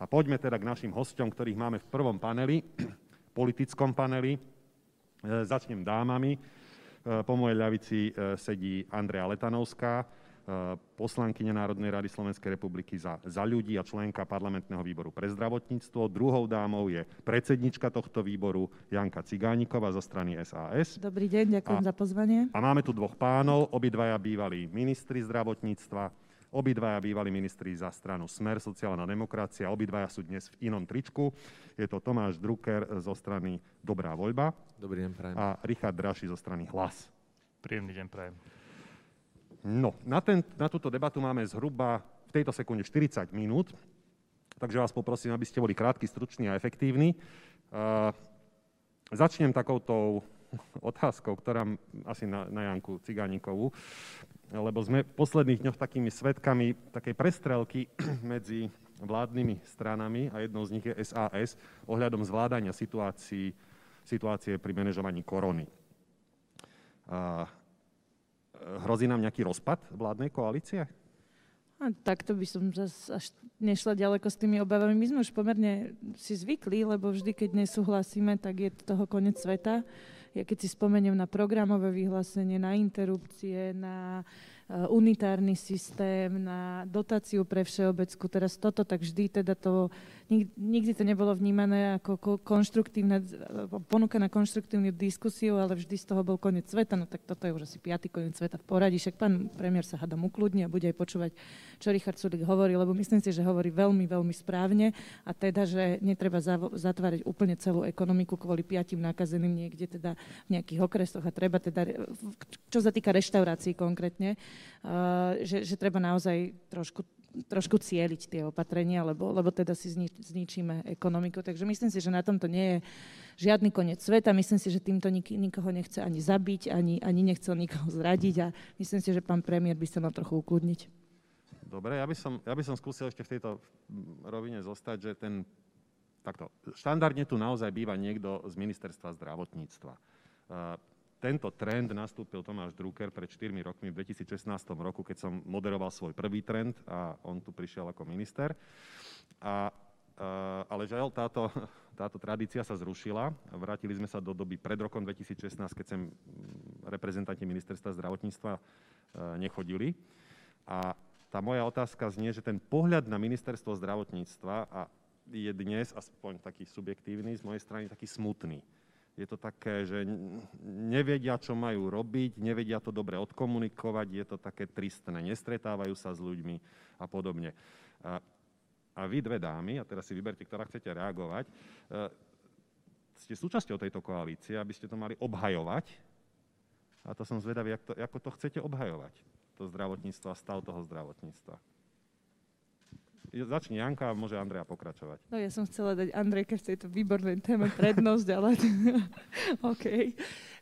A poďme teda k našim hosťom, ktorých máme v prvom paneli, politickom paneli. E, začnem dámami. E, po mojej ľavici sedí Andrea Letanovská, poslankyňa Národnej rady Slovenskej republiky za, za ľudí a členka parlamentného výboru pre zdravotníctvo. Druhou dámou je predsednička tohto výboru Janka Cigániková zo strany SAS. Dobrý deň, ďakujem a, za pozvanie. A máme tu dvoch pánov, obidvaja bývalí ministri zdravotníctva Obidvaja bývalí ministri za stranu Smer, sociálna demokracia, obidvaja sú dnes v inom tričku. Je to Tomáš Drucker zo strany Dobrá voľba. Dobrý deň, prajem. A Richard Draši zo strany Hlas. Príjemný deň, prajem. No, na, ten, na túto debatu máme zhruba v tejto sekunde 40 minút, takže vás poprosím, aby ste boli krátky, struční a efektívni. Uh, začnem takouto otázkou, ktorá asi na, na Janku Cigánikovú lebo sme v posledných dňoch takými svetkami takej prestrelky medzi vládnymi stranami a jednou z nich je SAS ohľadom zvládania situácií, situácie pri manažovaní korony. A hrozí nám nejaký rozpad vládnej koalície? A takto by som zase až nešla ďaleko s tými obavami. My sme už pomerne si zvykli, lebo vždy, keď nesúhlasíme, tak je toho konec sveta. Ja keď si spomeniem na programové vyhlásenie, na interrupcie, na unitárny systém, na dotáciu pre všeobeckú. Teraz toto, tak vždy teda to, nikdy to nebolo vnímané ako konštruktívne, ponuka na konštruktívnu diskusiu, ale vždy z toho bol koniec sveta. No tak toto je už asi piaty koniec sveta v poradí. Však pán premiér sa hádam ukludne a bude aj počúvať, čo Richard Sulik hovorí, lebo myslím si, že hovorí veľmi, veľmi správne a teda, že netreba zatvárať úplne celú ekonomiku kvôli piatim nakazeným niekde teda v nejakých okresoch a treba teda, čo sa týka reštaurácií konkrétne, Eh, že, že treba naozaj trošku, trošku cieliť tie opatrenia, lebo, lebo teda si zni, zničíme ekonomiku. Takže myslím si, že na tomto nie je žiadny koniec sveta. Myslím si, že týmto nik, nikoho nechce ani zabiť, ani, ani nechcel nikoho zradiť a myslím si, že pán premiér by sa mal trochu ukludniť. Dobre, ja by som, ja by som skúsil ešte v tejto rovine zostať, že ten takto, štandardne tu naozaj býva niekto z ministerstva zdravotníctva. Tento trend nastúpil Tomáš Drucker pred 4 rokmi v 2016 roku, keď som moderoval svoj prvý trend a on tu prišiel ako minister. A, ale žiaľ, táto, táto tradícia sa zrušila. Vrátili sme sa do doby pred rokom 2016, keď sem reprezentanti ministerstva zdravotníctva e, nechodili. A tá moja otázka znie, že ten pohľad na ministerstvo zdravotníctva a je dnes, aspoň taký subjektívny, z mojej strany taký smutný je to také, že nevedia, čo majú robiť, nevedia to dobre odkomunikovať, je to také tristné, nestretávajú sa s ľuďmi a podobne. A, a vy dve dámy, a teraz si vyberte, ktorá chcete reagovať, e, ste súčasťou tejto koalície, aby ste to mali obhajovať. A to som zvedavý, ako to, ako to chcete obhajovať, to zdravotníctvo a stav toho zdravotníctva. Začni Janka a môže Andrea pokračovať. No ja som chcela dať Andrejke v tejto výbornej téme prednosť, ale OK.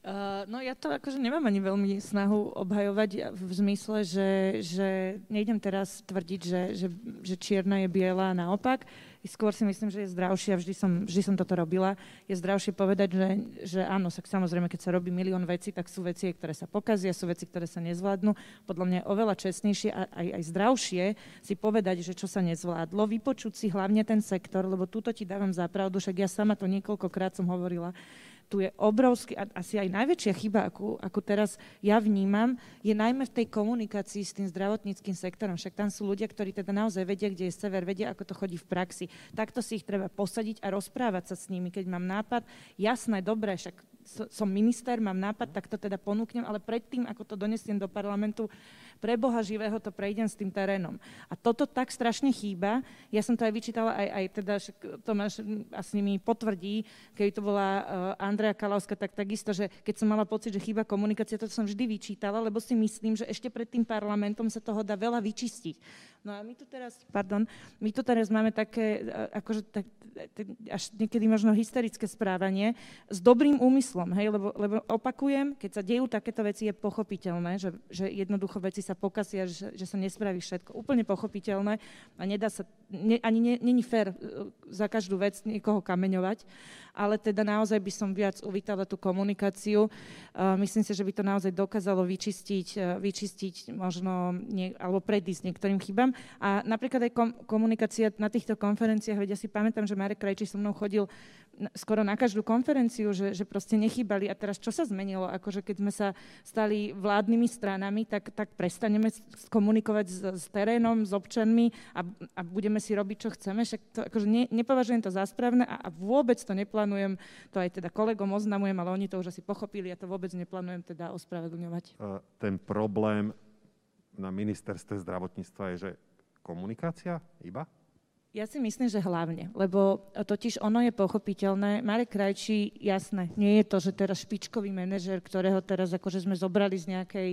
Uh, no ja to akože nemám ani veľmi snahu obhajovať v zmysle, že, že nejdem teraz tvrdiť, že, že, že čierna je biela a naopak. Skôr si myslím, že je zdravšie, a vždy som, vždy som toto robila, je zdravšie povedať, že, že áno, tak samozrejme, keď sa robí milión vecí, tak sú veci, ktoré sa pokazia, sú veci, ktoré sa nezvládnu. Podľa mňa je oveľa čestnejšie a aj, aj zdravšie si povedať, že čo sa nezvládlo, vypočuť si hlavne ten sektor, lebo túto ti dávam za pravdu, však ja sama to niekoľkokrát som hovorila, tu je obrovský, asi aj najväčšia chyba, akú, akú teraz ja vnímam, je najmä v tej komunikácii s tým zdravotníckým sektorom. Však tam sú ľudia, ktorí teda naozaj vedia, kde je sever, vedia, ako to chodí v praxi. Takto si ich treba posadiť a rozprávať sa s nimi. Keď mám nápad, jasné, dobré, však som minister, mám nápad, tak to teda ponúknem, ale predtým, ako to donesiem do parlamentu, pre Boha živého to prejdem s tým terénom. A toto tak strašne chýba. Ja som to aj vyčítala, aj, aj teda Tomáš asi mi potvrdí, keď to bola uh, Andrea Kalavska, tak takisto, že keď som mala pocit, že chýba komunikácia, to som vždy vyčítala, lebo si myslím, že ešte pred tým parlamentom sa toho dá veľa vyčistiť. No a my tu teraz, pardon, my tu teraz máme také, akože tak, až niekedy možno hysterické správanie s dobrým úmyslom, hej, lebo, lebo opakujem, keď sa dejú takéto veci, je pochopiteľné, že, že jednoducho veci sa pokasia, že, že sa nespraví všetko. Úplne pochopiteľné a nedá sa, ne, ani není fér e, za každú vec niekoho kameňovať, ale teda naozaj by som viac uvítala tú komunikáciu. Myslím si, že by to naozaj dokázalo vyčistiť, vyčistiť možno, nie, alebo predísť niektorým chybám. A napríklad aj komunikácia na týchto konferenciách, veď ja si pamätám, že Marek Krajčí so mnou chodil skoro na každú konferenciu, že, že proste nechýbali. A teraz čo sa zmenilo? Akože keď sme sa stali vládnymi stranami, tak, tak prestaneme komunikovať s, s terénom, s občanmi a, a budeme si robiť, čo chceme. Však to, akože ne, nepovažujem to za správne a, a vôbec to neplánujem, to aj teda kolegom oznamujem, ale oni to už asi pochopili, ja to vôbec neplánujem teda ospravedlňovať. Ten problém na ministerstve zdravotníctva je, že komunikácia iba? Ja si myslím, že hlavne, lebo totiž ono je pochopiteľné. Marek Krajčí, jasné, nie je to, že teraz špičkový manažer, ktorého teraz akože sme zobrali z nejakej,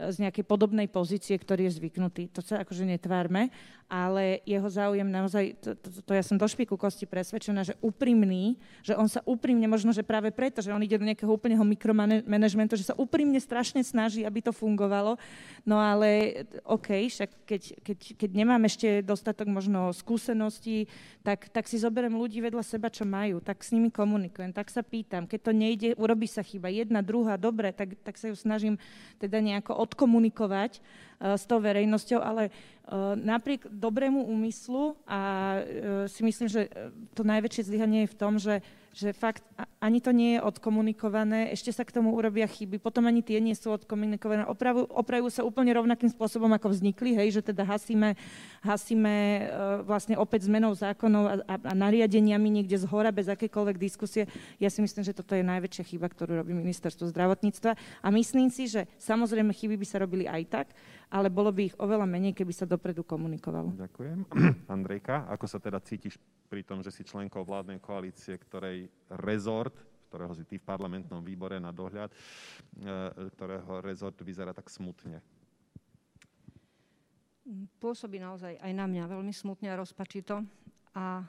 z nejakej podobnej pozície, ktorý je zvyknutý. To sa akože netvárme, ale jeho záujem naozaj, to, to, to ja som do špiku kosti presvedčená, že úprimný, že on sa úprimne, možno, že práve preto, že on ide do nejakého úplného mikromanagementu, že sa úprimne strašne snaží, aby to fungovalo. No ale OK, však keď, keď, keď nemám ešte dostatok možno skúseností, tak, tak si zoberiem ľudí vedľa seba, čo majú, tak s nimi komunikujem, tak sa pýtam. Keď to nejde, urobí sa chyba jedna, druhá, dobre, tak, tak sa ju snažím teda nejako odkomunikovať uh, s tou verejnosťou, ale uh, napriek dobrému úmyslu a uh, si myslím, že to najväčšie zlyhanie je v tom, že že fakt ani to nie je odkomunikované, ešte sa k tomu urobia chyby, potom ani tie nie sú odkomunikované, opravujú, opravujú sa úplne rovnakým spôsobom, ako vznikli, hej, že teda hasíme, hasíme uh, vlastne opäť zmenou zákonov a, a nariadeniami niekde z hora bez akékoľvek diskusie. Ja si myslím, že toto je najväčšia chyba, ktorú robí ministerstvo zdravotníctva a myslím si, že samozrejme chyby by sa robili aj tak, ale bolo by ich oveľa menej, keby sa dopredu komunikovalo. Ďakujem. Andrejka, ako sa teda cítiš pri tom, že si členkou vládnej koalície, ktorej rezort, ktorého si ty v parlamentnom výbore na dohľad, e, ktorého rezort vyzerá tak smutne? Pôsobí naozaj aj na mňa veľmi smutne a rozpačito. A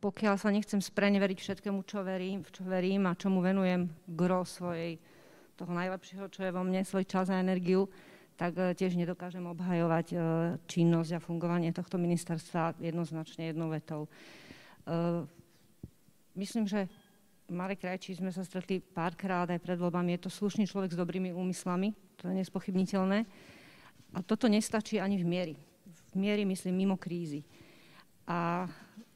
pokiaľ sa nechcem spreneveriť všetkému, čo verím, čo verím a čomu venujem gro svojej, toho najlepšieho, čo je vo mne, svoj čas a energiu, tak e, tiež nedokážem obhajovať e, činnosť a fungovanie tohto ministerstva jednoznačne jednou vetou. E, myslím, že Marek Krajčí sme sa stretli párkrát aj pred voľbami. Je to slušný človek s dobrými úmyslami, to je nespochybniteľné. A toto nestačí ani v miery. V miery myslím mimo krízy. A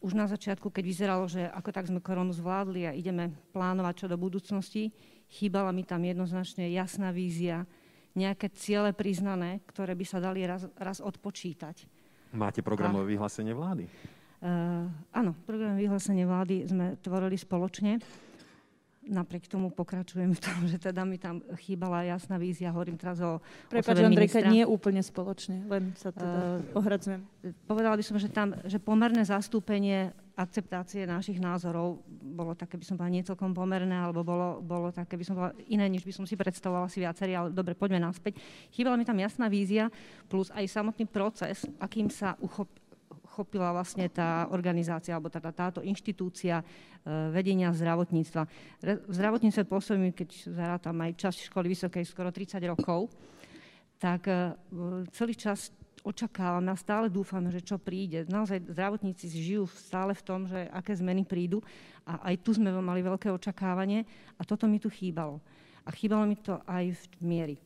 už na začiatku, keď vyzeralo, že ako tak sme koronu zvládli a ideme plánovať čo do budúcnosti, chýbala mi tam jednoznačne jasná vízia, nejaké ciele priznané, ktoré by sa dali raz, raz odpočítať. Máte programové vyhlásenie vlády? Uh, áno, programové vyhlásenie vlády sme tvorili spoločne. Napriek tomu pokračujem v tom, že teda mi tam chýbala jasná vízia, hovorím teraz o Prepač, Andrejka, nie úplne spoločne, len sa teda uh, ohradzujem. Povedala by som, že tam, že pomerné zastúpenie akceptácie našich názorov bolo také, by som povedala, nie celkom pomerné, alebo bolo, bolo také, by som povedala, iné, než by som si predstavovala si viacerí, ale dobre, poďme naspäť. Chýbala mi tam jasná vízia, plus aj samotný proces, akým sa uchop, uchopila vlastne tá organizácia, alebo teda táto inštitúcia e, vedenia zdravotníctva. V zdravotníctve pôsobím, keď zarátam aj časť školy vysokej, skoro 30 rokov, tak e, celý čas očakávame a stále dúfame, že čo príde. Naozaj zdravotníci žijú stále v tom, že aké zmeny prídu a aj tu sme mali veľké očakávanie a toto mi tu chýbalo. A chýbalo mi to aj v miery.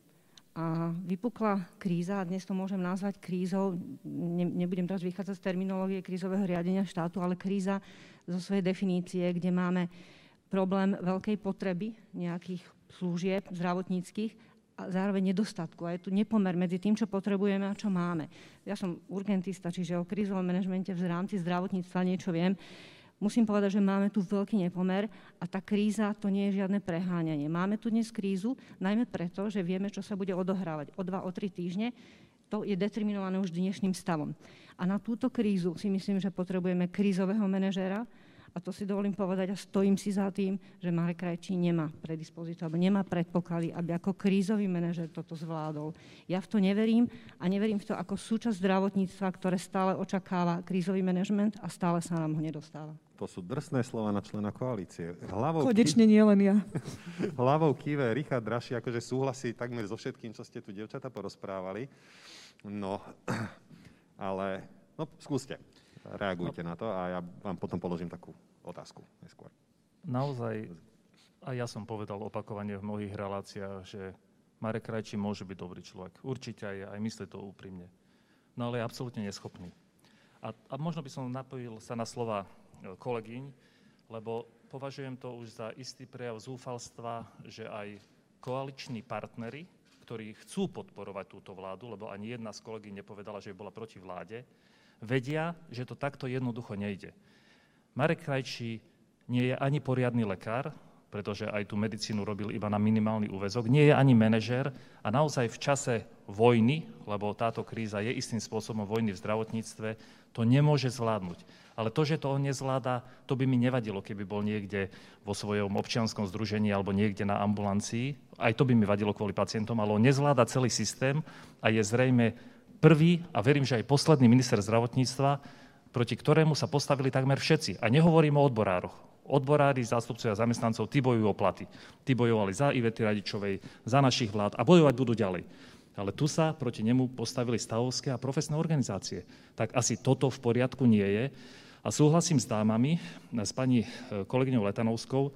A vypukla kríza, a dnes to môžem nazvať krízou, ne, nebudem teraz vychádzať z terminológie krízového riadenia štátu, ale kríza zo svojej definície, kde máme problém veľkej potreby nejakých služieb zdravotníckých a zároveň nedostatku. A je tu nepomer medzi tým, čo potrebujeme a čo máme. Ja som urgentista, čiže o krízovom manažmente v rámci zdravotníctva niečo viem. Musím povedať, že máme tu veľký nepomer a tá kríza to nie je žiadne preháňanie. Máme tu dnes krízu, najmä preto, že vieme, čo sa bude odohrávať o dva, o tri týždne. To je determinované už dnešným stavom. A na túto krízu si myslím, že potrebujeme krízového manažéra, a to si dovolím povedať a stojím si za tým, že Marek Krajčí nemá predispozíciu alebo nemá predpoklady, aby ako krízový manažer toto zvládol. Ja v to neverím a neverím v to ako súčasť zdravotníctva, ktoré stále očakáva krízový manažment a stále sa nám ho nedostáva. To sú drsné slova na člena koalície. Hlavou Konečne nie len ja. Hlavou kýve Richard Draši, akože súhlasí takmer so všetkým, čo ste tu, devčata, porozprávali. No, ale no, skúste reagujte no. na to a ja vám potom položím takú otázku neskôr. naozaj, a ja som povedal opakovane v mnohých reláciách, že Marek Krajčí môže byť dobrý človek. Určite aj, aj myslí to úprimne. No ale je absolútne neschopný. A, a možno by som napojil sa na slova e, kolegyň, lebo považujem to už za istý prejav zúfalstva, že aj koaliční partnery, ktorí chcú podporovať túto vládu, lebo ani jedna z kolegy nepovedala, že by bola proti vláde, vedia, že to takto jednoducho nejde. Marek Krajčí nie je ani poriadny lekár, pretože aj tú medicínu robil iba na minimálny úvezok, nie je ani manažer a naozaj v čase vojny, lebo táto kríza je istým spôsobom vojny v zdravotníctve, to nemôže zvládnuť. Ale to, že to on nezvláda, to by mi nevadilo, keby bol niekde vo svojom občianskom združení alebo niekde na ambulancii. Aj to by mi vadilo kvôli pacientom, ale on nezvláda celý systém a je zrejme prvý a verím, že aj posledný minister zdravotníctva, proti ktorému sa postavili takmer všetci. A nehovorím o odborároch odborári, zástupcovia zamestnancov, tí bojujú o platy. Tí bojovali za Ivety Radičovej, za našich vlád a bojovať budú ďalej. Ale tu sa proti nemu postavili stavovské a profesné organizácie. Tak asi toto v poriadku nie je. A súhlasím s dámami, s pani e, kolegyňou Letanovskou,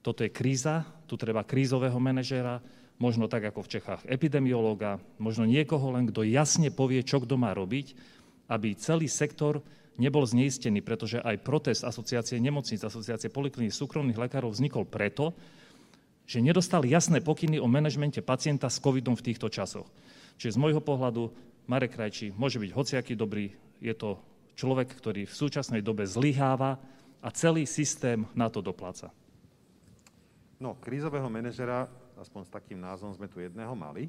toto je kríza, tu treba krízového manažéra, možno tak ako v Čechách epidemiológa, možno niekoho len, kto jasne povie, čo kto má robiť, aby celý sektor nebol zneistený, pretože aj protest asociácie nemocníc, asociácie polikliník súkromných lekárov vznikol preto, že nedostali jasné pokyny o manažmente pacienta s covidom v týchto časoch. Čiže z môjho pohľadu Marek Krajčí môže byť hociaký dobrý, je to človek, ktorý v súčasnej dobe zlyháva a celý systém na to dopláca. No, krízového manažera, aspoň s takým názvom sme tu jedného mali,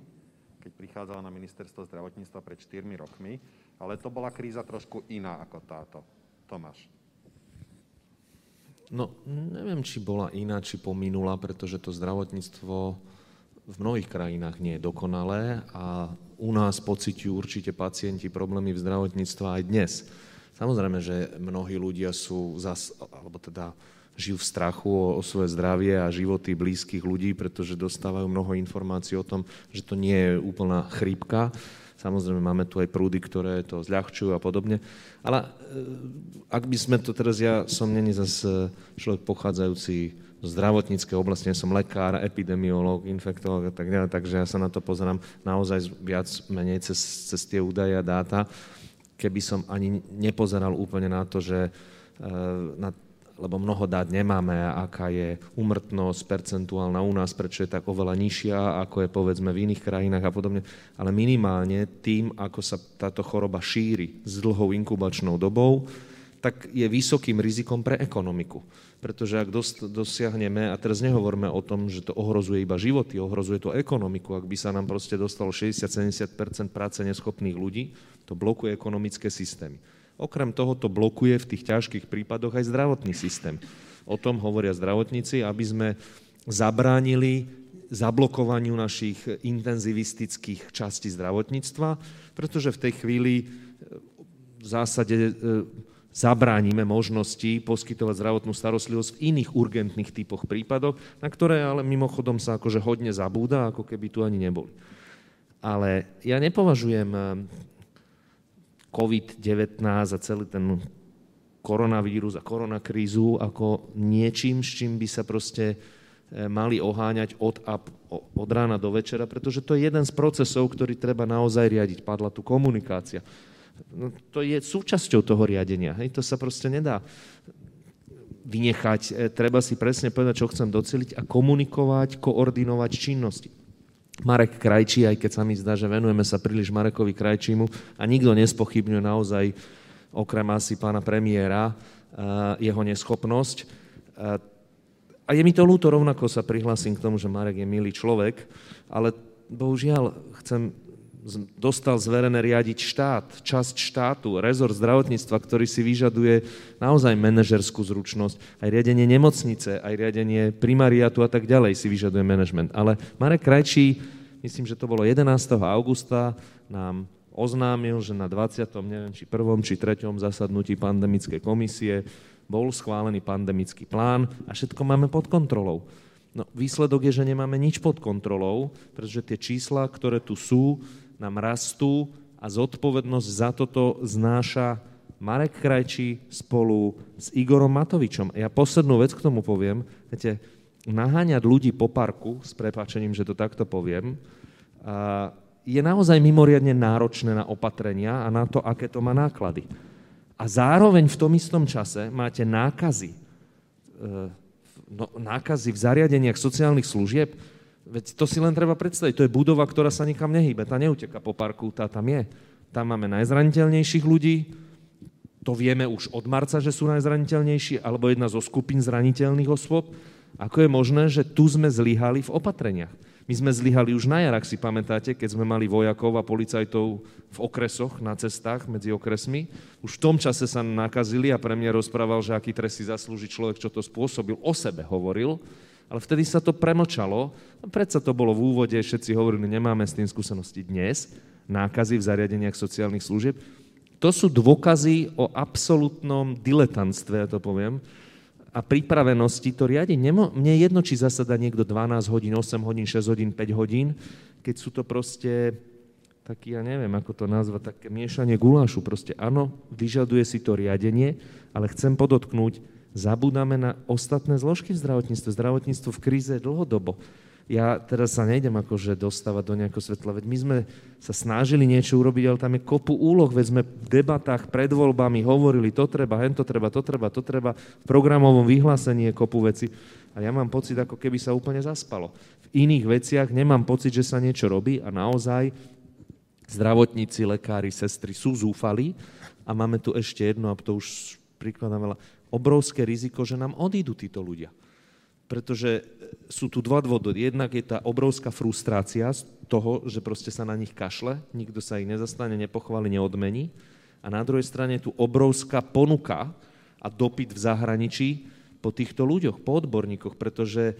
keď prichádzala na ministerstvo zdravotníctva pred 4 rokmi. Ale to bola kríza trošku iná ako táto. Tomáš. No, neviem, či bola iná, či pominula, pretože to zdravotníctvo v mnohých krajinách nie je dokonalé a u nás pociťujú určite pacienti problémy v zdravotníctve aj dnes. Samozrejme, že mnohí ľudia sú zas, alebo teda žijú v strachu o, o svoje zdravie a životy blízkych ľudí, pretože dostávajú mnoho informácií o tom, že to nie je úplná chrípka, Samozrejme, máme tu aj prúdy, ktoré to zľahčujú a podobne. Ale e, ak by sme to teraz, ja som není zase človek pochádzajúci z zdravotníckej oblasti, ja som lekár, epidemiológ, infektológ a tak ďalej, takže ja sa na to pozerám naozaj viac menej cez, cez tie údaje a dáta, keby som ani nepozeral úplne na to, že e, na lebo mnoho dát nemáme, aká je umrtnosť percentuálna u nás, prečo je tak oveľa nižšia, ako je povedzme v iných krajinách a podobne. Ale minimálne tým, ako sa táto choroba šíri s dlhou inkubačnou dobou, tak je vysokým rizikom pre ekonomiku. Pretože ak dosiahneme, a teraz nehovoríme o tom, že to ohrozuje iba životy, ohrozuje to ekonomiku, ak by sa nám proste dostalo 60-70 práce neschopných ľudí, to blokuje ekonomické systémy. Okrem toho to blokuje v tých ťažkých prípadoch aj zdravotný systém. O tom hovoria zdravotníci, aby sme zabránili zablokovaniu našich intenzivistických častí zdravotníctva, pretože v tej chvíli e, v zásade e, zabránime možnosti poskytovať zdravotnú starostlivosť v iných urgentných typoch prípadoch, na ktoré ale mimochodom sa akože hodne zabúda, ako keby tu ani neboli. Ale ja nepovažujem COVID-19 a celý ten koronavírus a koronakrízu ako niečím, s čím by sa proste e, mali oháňať od, od rána do večera, pretože to je jeden z procesov, ktorý treba naozaj riadiť. Padla tu komunikácia. No, to je súčasťou toho riadenia. Hej? To sa proste nedá vynechať. E, treba si presne povedať, čo chcem doceliť a komunikovať, koordinovať činnosti. Marek Krajčí, aj keď sa mi zdá, že venujeme sa príliš Marekovi Krajčímu a nikto nespochybňuje naozaj, okrem asi pána premiéra, eh, jeho neschopnosť. Eh, a je mi to ľúto, rovnako sa prihlasím k tomu, že Marek je milý človek, ale bohužiaľ chcem dostal zverené riadiť štát, časť štátu, rezort zdravotníctva, ktorý si vyžaduje naozaj manažerskú zručnosť, aj riadenie nemocnice, aj riadenie primariatu a tak ďalej si vyžaduje manažment. Ale Marek Krajčí, myslím, že to bolo 11. augusta, nám oznámil, že na 20. neviem, či prvom, či treťom zasadnutí pandemickej komisie bol schválený pandemický plán a všetko máme pod kontrolou. No, výsledok je, že nemáme nič pod kontrolou, pretože tie čísla, ktoré tu sú, nám rastú a zodpovednosť za toto znáša Marek Krajčí spolu s Igorom Matovičom. Ja poslednú vec k tomu poviem. Viete, naháňať ľudí po parku, s prepáčením, že to takto poviem, je naozaj mimoriadne náročné na opatrenia a na to, aké to má náklady. A zároveň v tom istom čase máte nákazy, e, no, nákazy v zariadeniach sociálnych služieb, veď to si len treba predstaviť, to je budova, ktorá sa nikam nehýbe, tá neuteka po parku, tá tam je. Tam máme najzraniteľnejších ľudí, to vieme už od marca, že sú najzraniteľnejší, alebo jedna zo skupín zraniteľných osôb. Ako je možné, že tu sme zlyhali v opatreniach? My sme zlyhali už na jar, ak si pamätáte, keď sme mali vojakov a policajtov v okresoch, na cestách medzi okresmi. Už v tom čase sa nakazili a premiér rozprával, že aký trest si zaslúži človek, čo to spôsobil, o sebe hovoril. Ale vtedy sa to premočalo. A predsa to bolo v úvode, všetci hovorili, nemáme s tým skúsenosti dnes. Nákazy v zariadeniach sociálnych služieb. To sú dôkazy o absolútnom diletantstve, ja to poviem, a pripravenosti to riadiť. Nemo, mne je jedno, či zasada niekto 12 hodín, 8 hodín, 6 hodín, 5 hodín, keď sú to proste taký, ja neviem, ako to nazvať, také miešanie gulášu. Proste áno, vyžaduje si to riadenie, ale chcem podotknúť, zabúdame na ostatné zložky v zdravotníctve. Zdravotníctvo v kríze je dlhodobo ja teraz sa nejdem akože dostávať do nejakého svetla, veď my sme sa snažili niečo urobiť, ale tam je kopu úloh, veď sme v debatách pred voľbami hovorili, to treba, hen to treba, to treba, to treba, v programovom vyhlásení je kopu veci. A ja mám pocit, ako keby sa úplne zaspalo. V iných veciach nemám pocit, že sa niečo robí a naozaj zdravotníci, lekári, sestry sú zúfali a máme tu ešte jedno, a to už prikladám veľa, obrovské riziko, že nám odídu títo ľudia pretože sú tu dva dôvody. Jednak je tá obrovská frustrácia z toho, že proste sa na nich kašle, nikto sa ich nezastane, nepochváli, neodmení. A na druhej strane je tu obrovská ponuka a dopyt v zahraničí po týchto ľuďoch, po odborníkoch, pretože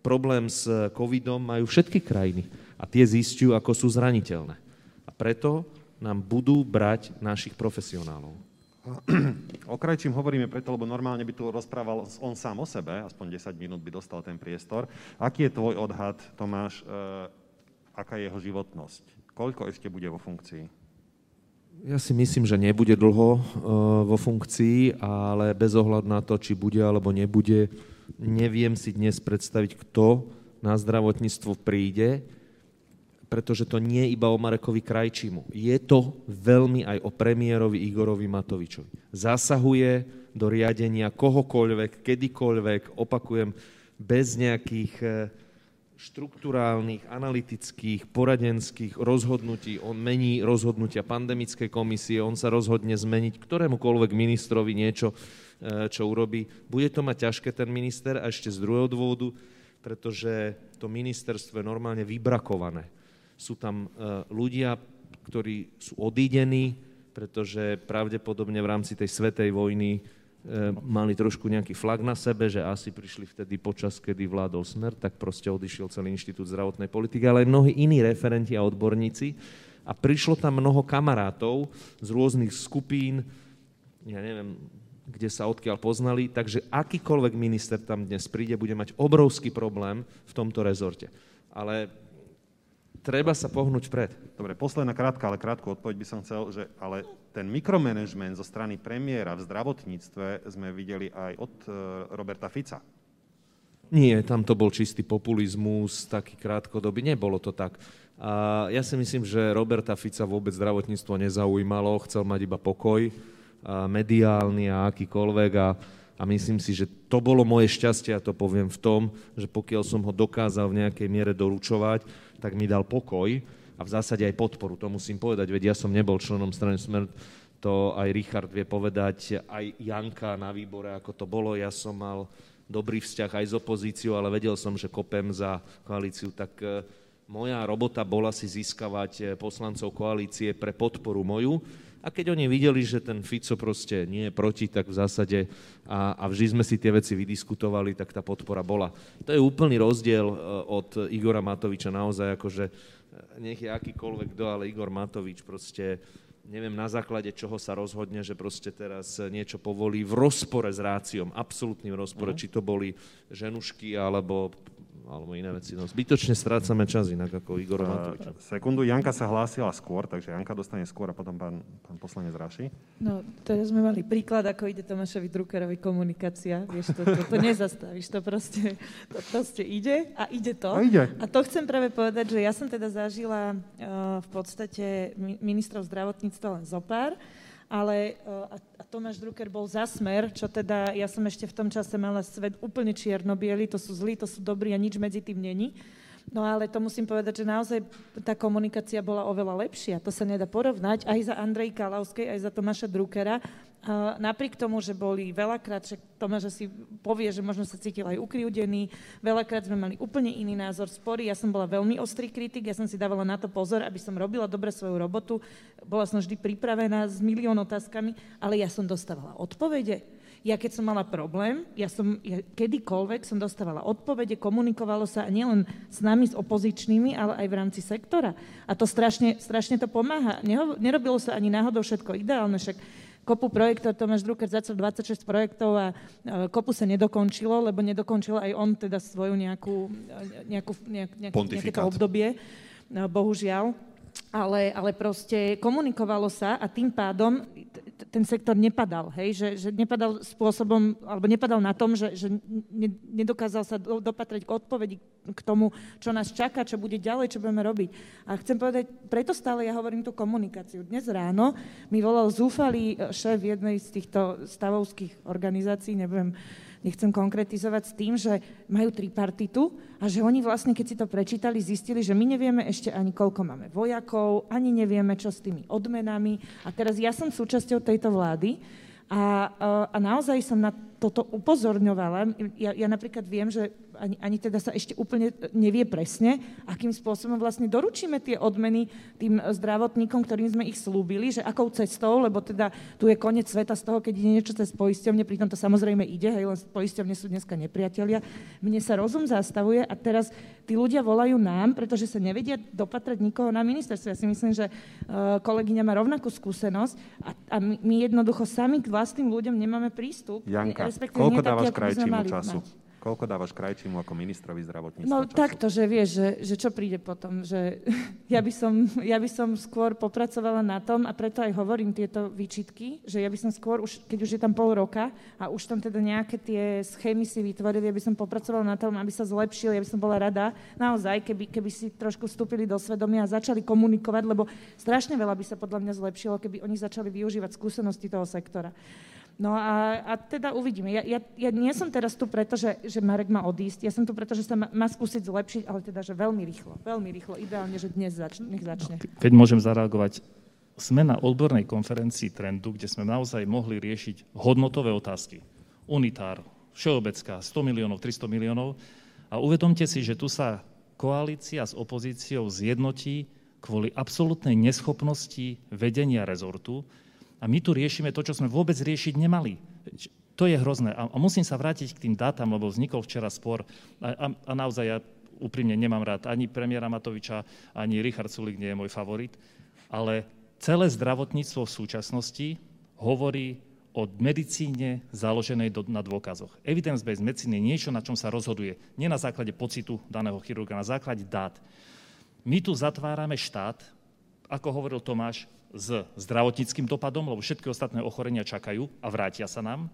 problém s covidom majú všetky krajiny a tie zistujú, ako sú zraniteľné. A preto nám budú brať našich profesionálov. O krajčím hovoríme preto, lebo normálne by tu rozprával on sám o sebe, aspoň 10 minút by dostal ten priestor. Aký je tvoj odhad, Tomáš, e, aká je jeho životnosť? Koľko ešte bude vo funkcii? Ja si myslím, že nebude dlho e, vo funkcii, ale bez ohľadu na to, či bude alebo nebude, neviem si dnes predstaviť, kto na zdravotníctvo príde, pretože to nie je iba o Marekovi Krajčímu. Je to veľmi aj o premiérovi Igorovi Matovičovi. Zasahuje do riadenia kohokoľvek, kedykoľvek, opakujem, bez nejakých e, štruktúrálnych, analytických, poradenských rozhodnutí. On mení rozhodnutia pandemickej komisie, on sa rozhodne zmeniť ktorémukoľvek ministrovi niečo, e, čo urobí. Bude to mať ťažké ten minister a ešte z druhého dôvodu, pretože to ministerstvo je normálne vybrakované sú tam e, ľudia, ktorí sú odídení, pretože pravdepodobne v rámci tej svetej vojny e, mali trošku nejaký flag na sebe, že asi prišli vtedy počas, kedy vládol smer, tak proste odišiel celý inštitút zdravotnej politiky, ale aj mnohí iní referenti a odborníci. A prišlo tam mnoho kamarátov z rôznych skupín, ja neviem, kde sa odkiaľ poznali, takže akýkoľvek minister tam dnes príde, bude mať obrovský problém v tomto rezorte. Ale treba sa pohnúť vpred. Dobre, posledná krátka, ale krátku odpoveď by som chcel, že ale ten mikromanagement zo strany premiéra v zdravotníctve sme videli aj od uh, Roberta Fica. Nie, tam to bol čistý populizmus, taký krátkodobý, nebolo to tak. A ja si myslím, že Roberta Fica vôbec zdravotníctvo nezaujímalo, chcel mať iba pokoj, a mediálny a akýkoľvek a, a myslím si, že to bolo moje šťastie, a to poviem v tom, že pokiaľ som ho dokázal v nejakej miere doručovať, tak mi dal pokoj a v zásade aj podporu, to musím povedať, veď ja som nebol členom strany Smer, to aj Richard vie povedať, aj Janka na výbore, ako to bolo, ja som mal dobrý vzťah aj s opozíciou, ale vedel som, že kopem za koalíciu, tak e, moja robota bola si získavať e, poslancov koalície pre podporu moju a keď oni videli, že ten Fico proste nie je proti, tak v zásade a, a vždy sme si tie veci vydiskutovali, tak tá podpora bola. To je úplný rozdiel e, od Igora Matoviča naozaj, akože e, nech je akýkoľvek kto, ale Igor Matovič proste neviem na základe čoho sa rozhodne, že proste teraz niečo povolí v rozpore s ráciom, absolútnym rozpore, mm. či to boli ženušky alebo alebo iné veci. No, zbytočne strácame čas inak ako Igor Matovič. Uh, sekundu, Janka sa hlásila skôr, takže Janka dostane skôr a potom pán, pán poslanec Raši. No, teraz sme mali príklad, ako ide Tomášovi Druckerovi komunikácia. Vieš, to, to, to nezastavíš, to proste, to proste ide a ide to. A ide. A to chcem práve povedať, že ja som teda zažila uh, v podstate ministrov zdravotníctva len zopár ale a, a Tomáš Drucker bol za smer, čo teda ja som ešte v tom čase mala svet úplne čierno to sú zlí, to sú dobrí a nič medzi tým není. No ale to musím povedať, že naozaj tá komunikácia bola oveľa lepšia. To sa nedá porovnať aj za Andrej Kalavskej, aj za Tomáša Druckera. A napriek tomu, že boli veľakrát, že Tomáš si povie, že možno sa cítil aj ukriúdený, veľakrát sme mali úplne iný názor, spory. Ja som bola veľmi ostrý kritik, ja som si dávala na to pozor, aby som robila dobre svoju robotu. Bola som vždy pripravená s milión otázkami, ale ja som dostávala odpovede ja keď som mala problém, ja som ja kedykoľvek som dostávala odpovede, komunikovalo sa nielen s nami, s opozičnými, ale aj v rámci sektora. A to strašne, strašne to pomáha. Neho, nerobilo sa ani náhodou všetko ideálne, však kopu projektov, Tomáš Drucker začal 26 projektov a kopu sa nedokončilo, lebo nedokončil aj on teda svoju nejakú, nejakú, nejak, nejak, nejaké to obdobie, no, bohužiaľ. Ale, ale proste komunikovalo sa a tým pádom ten sektor nepadal, hej, že, že nepadal spôsobom, alebo nepadal na tom, že, že ne, nedokázal sa do, dopatrať k odpovedi k tomu, čo nás čaká, čo bude ďalej, čo budeme robiť. A chcem povedať, preto stále ja hovorím tú komunikáciu. Dnes ráno mi volal zúfalý šéf jednej z týchto stavovských organizácií, neviem, nechcem konkretizovať s tým, že majú tripartitu a že oni vlastne, keď si to prečítali, zistili, že my nevieme ešte ani koľko máme vojakov, ani nevieme, čo s tými odmenami. A teraz ja som súčasťou tejto vlády a, a naozaj som na toto upozorňovala. Ja, ja napríklad viem, že ani, ani teda sa ešte úplne nevie presne, akým spôsobom vlastne doručíme tie odmeny tým zdravotníkom, ktorým sme ich slúbili, že akou cestou, lebo teda tu je koniec sveta z toho, keď ide niečo cez poisťovne, pritom to samozrejme ide, hej, len poisťovne sú dneska nepriatelia. Mne sa rozum zastavuje a teraz tí ľudia volajú nám, pretože sa nevedia dopatrať nikoho na ministerstve. Ja si myslím, že uh, kolegyňa má rovnakú skúsenosť a, a my jednoducho sami k vlastným ľuďom nemáme prístup. Janka, koľko dávaš krajčímu času? Mať. Koľko dávaš Krajčímu ako ministrovi zdravotníctva? No času? takto, že vieš, že, že čo príde potom, že ja by, som, ja by som skôr popracovala na tom a preto aj hovorím tieto výčitky, že ja by som skôr, už, keď už je tam pol roka a už tam teda nejaké tie schémy si vytvorili, ja by som popracovala na tom, aby sa zlepšili, ja by som bola rada, naozaj, keby, keby si trošku vstúpili do svedomia a začali komunikovať, lebo strašne veľa by sa podľa mňa zlepšilo, keby oni začali využívať skúsenosti toho sektora. No a, a teda uvidíme. Ja, ja, ja nie som teraz tu preto, že, že Marek má odísť. Ja som tu preto, že sa má, má skúsiť zlepšiť, ale teda, že veľmi rýchlo. Veľmi rýchlo. Ideálne, že dnes zač- nech začne. Keď môžem zareagovať, sme na odbornej konferencii Trendu, kde sme naozaj mohli riešiť hodnotové otázky. Unitár, všeobecká, 100 miliónov, 300 miliónov. A uvedomte si, že tu sa koalícia s opozíciou zjednotí kvôli absolútnej neschopnosti vedenia rezortu, a my tu riešime to, čo sme vôbec riešiť nemali. To je hrozné. A, musím sa vrátiť k tým dátam, lebo vznikol včera spor. A, a, a naozaj ja úprimne nemám rád ani premiéra Matoviča, ani Richard Sulik nie je môj favorit. Ale celé zdravotníctvo v súčasnosti hovorí o medicíne založenej do, na dôkazoch. Evidence-based medicine je niečo, na čom sa rozhoduje. Nie na základe pocitu daného chirurga, na základe dát. My tu zatvárame štát, ako hovoril Tomáš, s zdravotníckým dopadom, lebo všetky ostatné ochorenia čakajú a vrátia sa nám,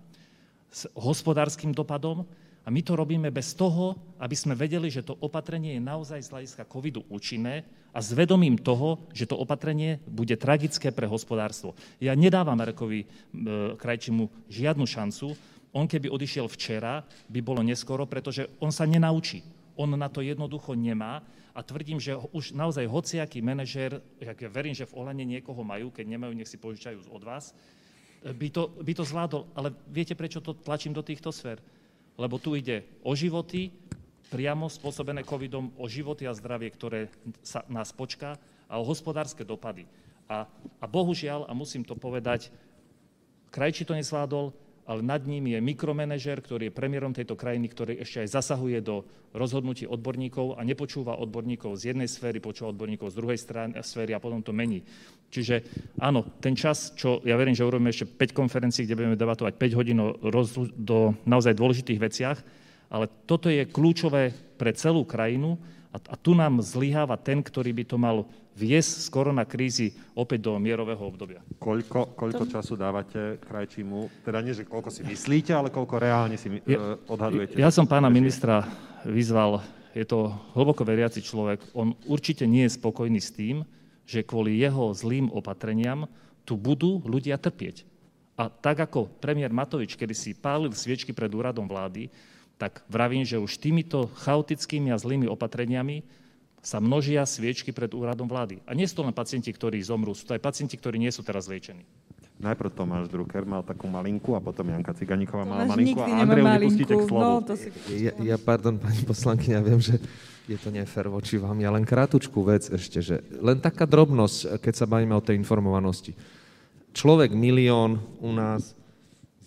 s hospodárskym dopadom a my to robíme bez toho, aby sme vedeli, že to opatrenie je naozaj z hľadiska covidu účinné a s vedomím toho, že to opatrenie bude tragické pre hospodárstvo. Ja nedávam Marekovi e, Krajčimu žiadnu šancu. On keby odišiel včera, by bolo neskoro, pretože on sa nenaučí. On na to jednoducho nemá a tvrdím, že už naozaj hociaký manažér, ja verím, že v Olane niekoho majú, keď nemajú, nech si požičajú od vás, by to, by to zvládol. Ale viete, prečo to tlačím do týchto sfér? Lebo tu ide o životy, priamo spôsobené covidom, o životy a zdravie, ktoré sa nás počká a o hospodárske dopady. A, a bohužiaľ, a musím to povedať, krajči to nezvládol, ale nad ním je mikromanažer, ktorý je premiérom tejto krajiny, ktorý ešte aj zasahuje do rozhodnutí odborníkov a nepočúva odborníkov z jednej sféry, počúva odborníkov z druhej strany, sféry a potom to mení. Čiže áno, ten čas, čo ja verím, že urobíme ešte 5 konferencií, kde budeme debatovať 5 hodín do naozaj dôležitých veciach, Ale toto je kľúčové pre celú krajinu a, a tu nám zlyháva ten, ktorý by to mal viesť z koronakrízy opäť do mierového obdobia. Koľko, koľko času dávate krajčímu? Teda nie, že koľko si myslíte, ale koľko reálne si ja, e, odhadujete? Ja som pána ministra vyzval, je to hlboko veriaci človek, on určite nie je spokojný s tým, že kvôli jeho zlým opatreniam tu budú ľudia trpieť. A tak ako premiér Matovič, kedy si pálil sviečky pred úradom vlády, tak vravím, že už týmito chaotickými a zlými opatreniami sa množia sviečky pred úradom vlády. A nie sú to len pacienti, ktorí zomrú, sú to aj pacienti, ktorí nie sú teraz liečení. Najprv Tomáš Drucker mal takú malinku a potom Janka Ciganíková mala malinku a Andreju vypustíte k slovu. No, to si... ja, ja, pardon, pani poslankyňa, viem, že je to nefér voči vám. Ja len krátučku vec ešte, že len taká drobnosť, keď sa bavíme o tej informovanosti. Človek milión u nás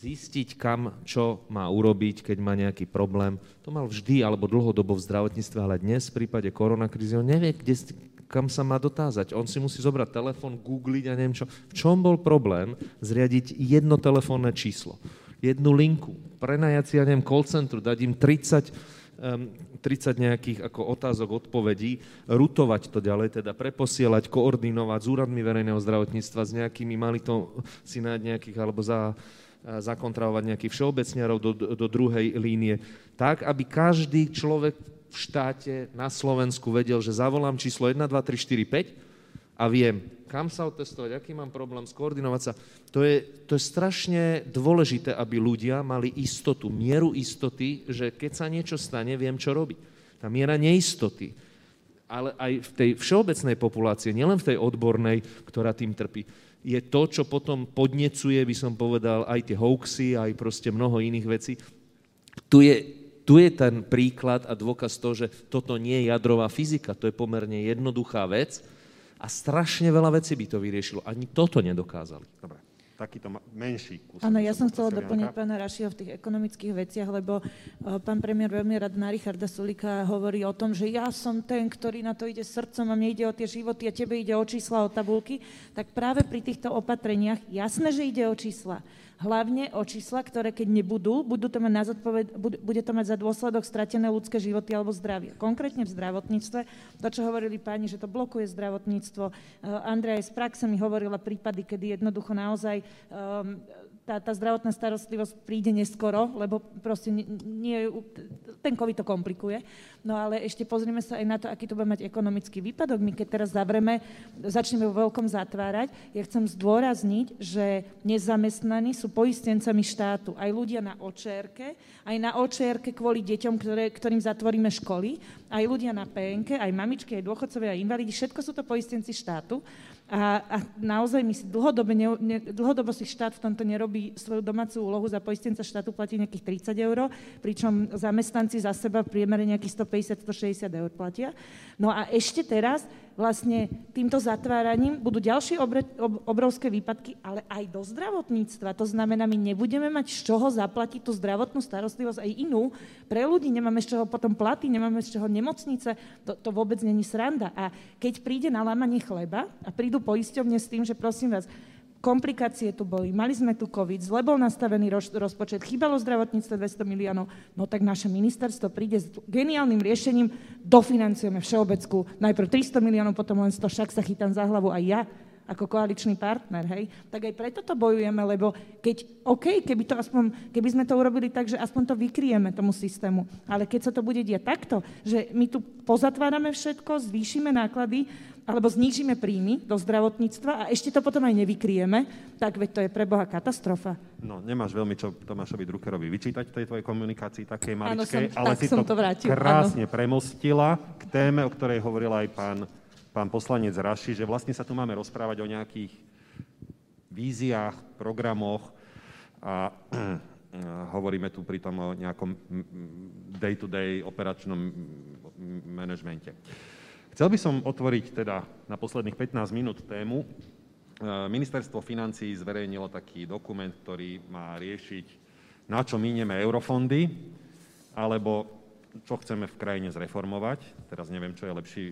zistiť, kam čo má urobiť, keď má nejaký problém. To mal vždy alebo dlhodobo v zdravotníctve, ale dnes v prípade koronakrízy on nevie, kde, kam sa má dotázať. On si musí zobrať telefón, googliť a neviem čo. V čom bol problém zriadiť jedno telefónne číslo, jednu linku, prenajať si, ja neviem, call centru, dať im 30 30 nejakých ako otázok, odpovedí, rutovať to ďalej, teda preposielať, koordinovať s úradmi verejného zdravotníctva, s nejakými, mali to si nájsť nejakých, alebo za, zakontravovať nejakých všeobecniarov do, do druhej línie, tak, aby každý človek v štáte na Slovensku vedel, že zavolám číslo 1, 2, 3, 4, 5 a viem, kam sa otestovať, aký mám problém, skoordinovať sa. To je, to je strašne dôležité, aby ľudia mali istotu, mieru istoty, že keď sa niečo stane, viem, čo robiť. Tá miera neistoty, ale aj v tej všeobecnej populácie, nielen v tej odbornej, ktorá tým trpí, je to, čo potom podnecuje, by som povedal, aj tie hoaxy, aj proste mnoho iných vecí. Tu je, tu je ten príklad a dôkaz toho, že toto nie je jadrová fyzika, to je pomerne jednoduchá vec a strašne veľa vecí by to vyriešilo. Ani toto nedokázali. Dobre takýto menší kus. Áno, ja som chcela doplniť pána Rašia v tých ekonomických veciach, lebo uh, pán premiér veľmi rád na Richarda Sulika hovorí o tom, že ja som ten, ktorý na to ide srdcom a mne ide o tie životy a tebe ide o čísla, o tabulky, tak práve pri týchto opatreniach jasné, že ide o čísla hlavne o čísla, ktoré keď nebudú, budú to mať na zodpoved, bude to mať za dôsledok stratené ľudské životy alebo zdravie. Konkrétne v zdravotníctve, to, čo hovorili páni, že to blokuje zdravotníctvo. Uh, Andrea z praxe mi hovorila prípady, kedy jednoducho naozaj um, tá, tá zdravotná starostlivosť príde neskoro, lebo proste nie, nie, ten COVID to komplikuje. No ale ešte pozrime sa aj na to, aký to bude mať ekonomický výpadok. My keď teraz zavreme, začneme vo veľkom zatvárať, ja chcem zdôrazniť, že nezamestnaní sú poistencami štátu. Aj ľudia na očérke, aj na očérke kvôli deťom, ktoré, ktorým zatvoríme školy, aj ľudia na PNK, aj mamičky, aj dôchodcovia, aj invalidi, všetko sú to poistenci štátu. A, a naozaj my si dlhodobo, ne, ne, dlhodobo si štát v tomto nerobí svoju domácu úlohu, za poistenca štátu platí nejakých 30 eur, pričom zamestnanci za seba v priemere nejakých 150-160 eur platia. No a ešte teraz vlastne týmto zatváraním budú ďalšie obre, ob, obrovské výpadky, ale aj do zdravotníctva. To znamená, my nebudeme mať z čoho zaplatiť tú zdravotnú starostlivosť aj inú. Pre ľudí nemáme z čoho potom platy, nemáme z čoho nemocnice. To, to vôbec není sranda. A keď príde na lámanie chleba a prídu poisťovne s tým, že prosím vás, komplikácie tu boli, mali sme tu COVID, zle bol nastavený roz, rozpočet, chýbalo zdravotníctve 200 miliónov, no tak naše ministerstvo príde s geniálnym riešením, dofinancujeme všeobeckú, najprv 300 miliónov, potom len 100, však sa chytám za hlavu aj ja, ako koaličný partner, hej, tak aj preto to bojujeme, lebo keď, OK, keby, to aspoň, keby sme to urobili tak, že aspoň to vykrieme tomu systému, ale keď sa to bude diať takto, že my tu pozatvárame všetko, zvýšime náklady, alebo znížime príjmy do zdravotníctva a ešte to potom aj nevykrieme, tak veď to je pre Boha katastrofa. No, nemáš veľmi čo Tomášovi Druckerovi vyčítať v tej tvojej komunikácii takej maličkej, ale si to, to vrátil, krásne áno. premostila k téme, o ktorej hovoril aj pán, pán poslanec Raši, že vlastne sa tu máme rozprávať o nejakých víziách, programoch a hovoríme tu pritom o nejakom day-to-day operačnom manažmente. Chcel by som otvoriť teda na posledných 15 minút tému. E, Ministerstvo financí zverejnilo taký dokument, ktorý má riešiť, na čo minieme eurofondy, alebo čo chceme v krajine zreformovať. Teraz neviem, čo je lepší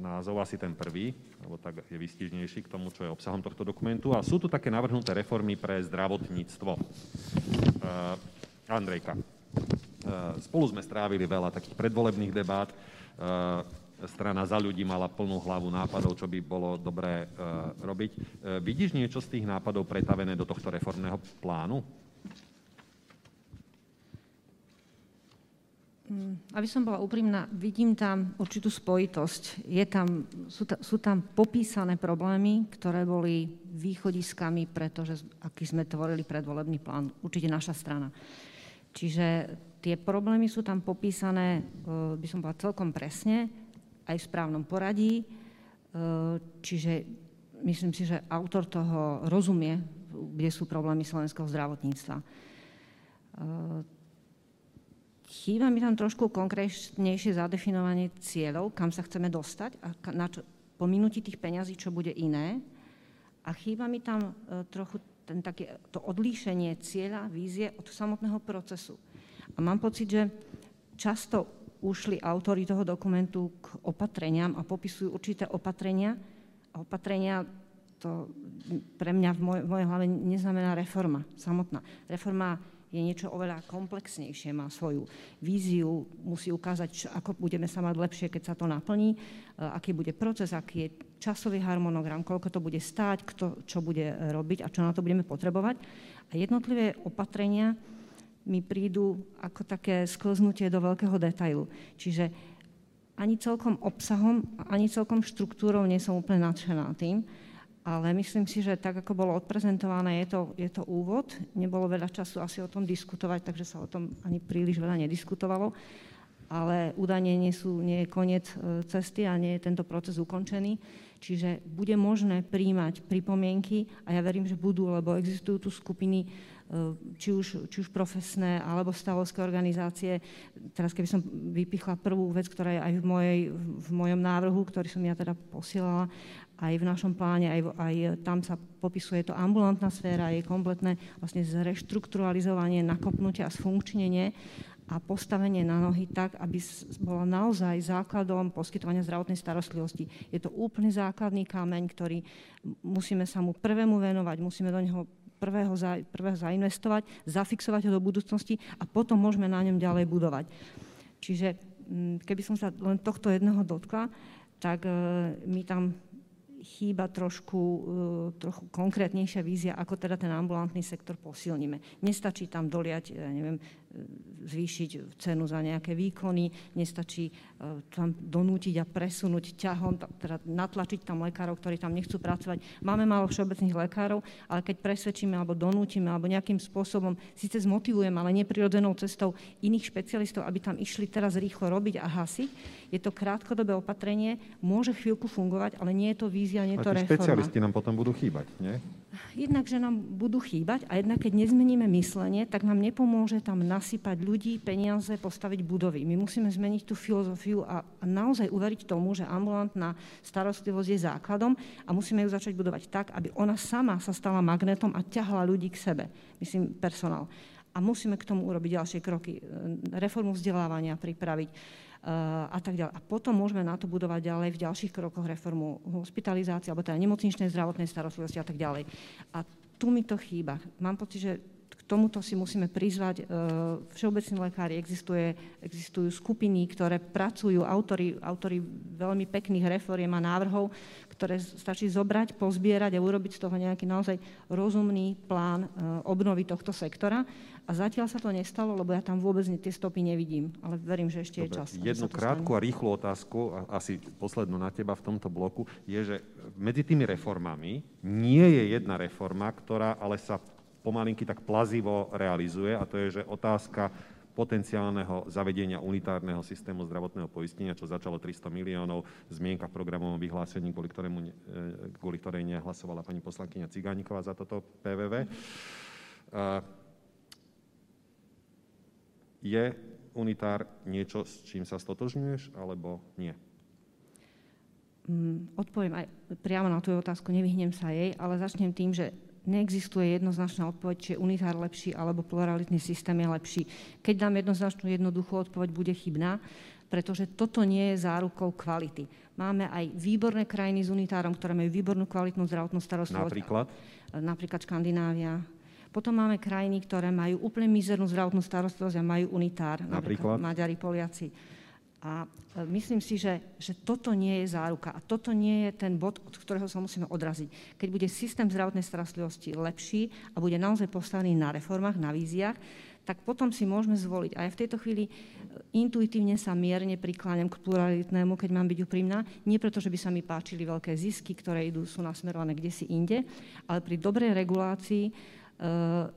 názov, asi ten prvý, lebo tak je vystižnejší k tomu, čo je obsahom tohto dokumentu. A sú tu také navrhnuté reformy pre zdravotníctvo. Uh, Andrejka. spolu sme strávili veľa takých predvolebných debát. Strana za ľudí mala plnú hlavu nápadov, čo by bolo dobré robiť. Vidíš niečo z tých nápadov pretavené do tohto reformného plánu? Mm, aby som bola úprimná, vidím tam určitú spojitosť. Je tam, sú, ta, sú tam popísané problémy, ktoré boli východiskami, pretože aký sme tvorili predvolebný plán, určite naša strana. Čiže tie problémy sú tam popísané, e, by som bola celkom presne, aj v správnom poradí. E, čiže myslím si, že autor toho rozumie, kde sú problémy slovenského zdravotníctva. E, Chýba mi tam trošku konkrétnejšie zadefinovanie cieľov, kam sa chceme dostať a na čo, po minutí tých peňazí, čo bude iné. A chýba mi tam e, trochu ten také, to odlíšenie cieľa, vízie od samotného procesu. A mám pocit, že často ušli autory toho dokumentu k opatreniam a popisujú určité opatrenia. A opatrenia to pre mňa v, moj, v mojej hlave neznamená reforma samotná. Reforma je niečo oveľa komplexnejšie, má svoju víziu, musí ukázať, ako budeme sa mať lepšie, keď sa to naplní, e, aký bude proces, aký je časový harmonogram, koľko to bude stáť, kto čo bude robiť a čo na to budeme potrebovať. A jednotlivé opatrenia mi prídu ako také sklznutie do veľkého detailu. Čiže ani celkom obsahom, ani celkom štruktúrou nie som úplne nadšená tým, ale myslím si, že tak, ako bolo odprezentované, je to, je to úvod. Nebolo veľa času asi o tom diskutovať, takže sa o tom ani príliš veľa nediskutovalo. Ale údajne nie, sú, nie je koniec e, cesty a nie je tento proces ukončený. Čiže bude možné príjmať pripomienky a ja verím, že budú, lebo existujú tu skupiny, či už, či už profesné alebo stavovské organizácie. Teraz keby som vypichla prvú vec, ktorá je aj v, mojej, v mojom návrhu, ktorý som ja teda posielala, aj v našom pláne, aj, aj tam sa popisuje to ambulantná sféra, je kompletné vlastne zreštrukturalizovanie, nakopnutie a sfunkčnenie a postavenie na nohy tak, aby bola naozaj základom poskytovania zdravotnej starostlivosti. Je to úplne základný kameň, ktorý musíme sa mu prvému venovať, musíme do neho prvého, za, prvého zainvestovať, zafixovať ho do budúcnosti a potom môžeme na ňom ďalej budovať. Čiže mm, keby som sa len tohto jedného dotkla, tak e, my tam chýba trošku, e, trochu konkrétnejšia vízia, ako teda ten ambulantný sektor posilníme. Nestačí tam doliať, ja neviem, zvýšiť cenu za nejaké výkony, nestačí e, tam donútiť a presunúť ťahom, teda natlačiť tam lekárov, ktorí tam nechcú pracovať. Máme málo všeobecných lekárov, ale keď presvedčíme alebo donútime alebo nejakým spôsobom síce zmotivujeme, ale neprirodzenou cestou iných špecialistov, aby tam išli teraz rýchlo robiť a hasiť, je to krátkodobé opatrenie, môže chvíľku fungovať, ale nie je to vízia, nie je to reforma. špecialisti nám potom budú chýbať, nie? Jednak, že nám budú chýbať a jednak, keď nezmeníme myslenie, tak nám nepomôže tam nasypať ľudí, peniaze, postaviť budovy. My musíme zmeniť tú filozofiu a, naozaj uveriť tomu, že ambulantná starostlivosť je základom a musíme ju začať budovať tak, aby ona sama sa stala magnetom a ťahla ľudí k sebe, myslím personál. A musíme k tomu urobiť ďalšie kroky. Reformu vzdelávania pripraviť a tak ďalej. A potom môžeme na to budovať ďalej v ďalších krokoch reformu hospitalizácie alebo teda nemocničnej zdravotnej starostlivosti a tak ďalej. A tu mi to chýba. Mám pocit, že k tomuto si musíme prizvať e, všeobecní lekári. Existuje, existujú skupiny, ktoré pracujú, autory, autory veľmi pekných reforiem a návrhov, ktoré stačí zobrať, pozbierať a urobiť z toho nejaký naozaj rozumný plán e, obnovy tohto sektora a zatiaľ sa to nestalo, lebo ja tam vôbec tie stopy nevidím. Ale verím, že ešte Dobre, je čas. Jednu krátku stane. a rýchlu otázku, asi poslednú na teba v tomto bloku, je, že medzi tými reformami nie je jedna reforma, ktorá ale sa pomalinky tak plazivo realizuje a to je, že otázka potenciálneho zavedenia unitárneho systému zdravotného poistenia, čo začalo 300 miliónov, zmienka v programovom vyhlásení, kvôli, ktorému, e, kvôli ktorej nehlasovala pani poslankyňa Cigániková za toto PVV. Je unitár niečo, s čím sa stotožňuješ, alebo nie? Mm, odpoviem aj priamo na tú otázku, nevyhnem sa jej, ale začnem tým, že neexistuje jednoznačná odpoveď, či je unitár lepší alebo pluralitný systém je lepší. Keď dám jednoznačnú jednoduchú odpoveď, bude chybná, pretože toto nie je zárukou kvality. Máme aj výborné krajiny s unitárom, ktoré majú výbornú kvalitnú zdravotnú starostlivosť. Napríklad? Napríklad Škandinávia, Potom máme krajiny, ktoré majú úplne mizernú zdravotnú starostlivosť a majú unitár, napríklad, napríklad Maďari, Poliaci. A e, myslím si, že, že toto nie je záruka a toto nie je ten bod, od ktorého sa musíme odraziť. Keď bude systém zdravotnej starostlivosti lepší a bude naozaj postavený na reformách, na víziách, tak potom si môžeme zvoliť. A ja v tejto chvíli e, intuitívne sa mierne prikláňam k pluralitnému, keď mám byť úprimná. Nie preto, že by sa mi páčili veľké zisky, ktoré idú, sú nasmerované kde si inde, ale pri dobrej regulácii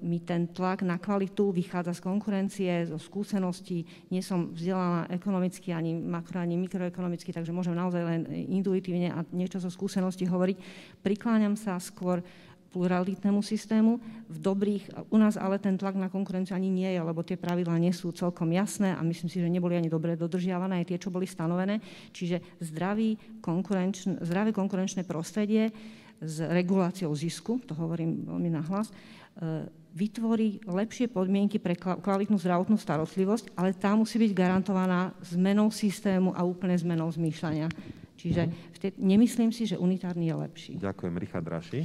mi ten tlak na kvalitu vychádza z konkurencie, zo skúseností. Nie som vzdelaná ekonomicky, ani makro, ani mikroekonomicky, takže môžem naozaj len intuitívne a niečo zo skúseností hovoriť. Prikláňam sa skôr pluralitnému systému. V dobrých, u nás ale ten tlak na konkurenciu ani nie je, lebo tie pravidlá nie sú celkom jasné a myslím si, že neboli ani dobre dodržiavané, aj tie, čo boli stanovené. Čiže zdravý konkurenčn, zdravé konkurenčné prostredie s reguláciou zisku, to hovorím veľmi nahlas, E, vytvorí lepšie podmienky pre kvalitnú zdravotnú starostlivosť, ale tá musí byť garantovaná zmenou systému a úplne zmenou zmýšľania. Čiže te, nemyslím si, že unitárny je lepší. Ďakujem. Richard Raši.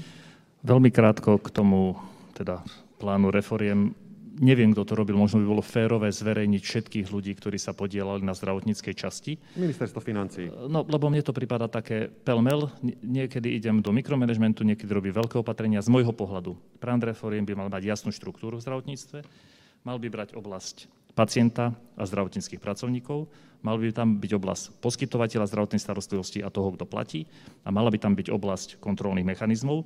Veľmi krátko k tomu teda plánu reforiem neviem, kto to robil, možno by bolo férové zverejniť všetkých ľudí, ktorí sa podielali na zdravotníckej časti. Ministerstvo financí. No, lebo mne to prípada také pelmel. Niekedy idem do mikromanagementu, niekedy robím veľké opatrenia. Z môjho pohľadu plán reforiem by mal mať jasnú štruktúru v zdravotníctve, mal by brať oblasť pacienta a zdravotníckých pracovníkov, mal by tam byť oblasť poskytovateľa zdravotnej starostlivosti a toho, kto platí, a mala by tam byť oblasť kontrolných mechanizmov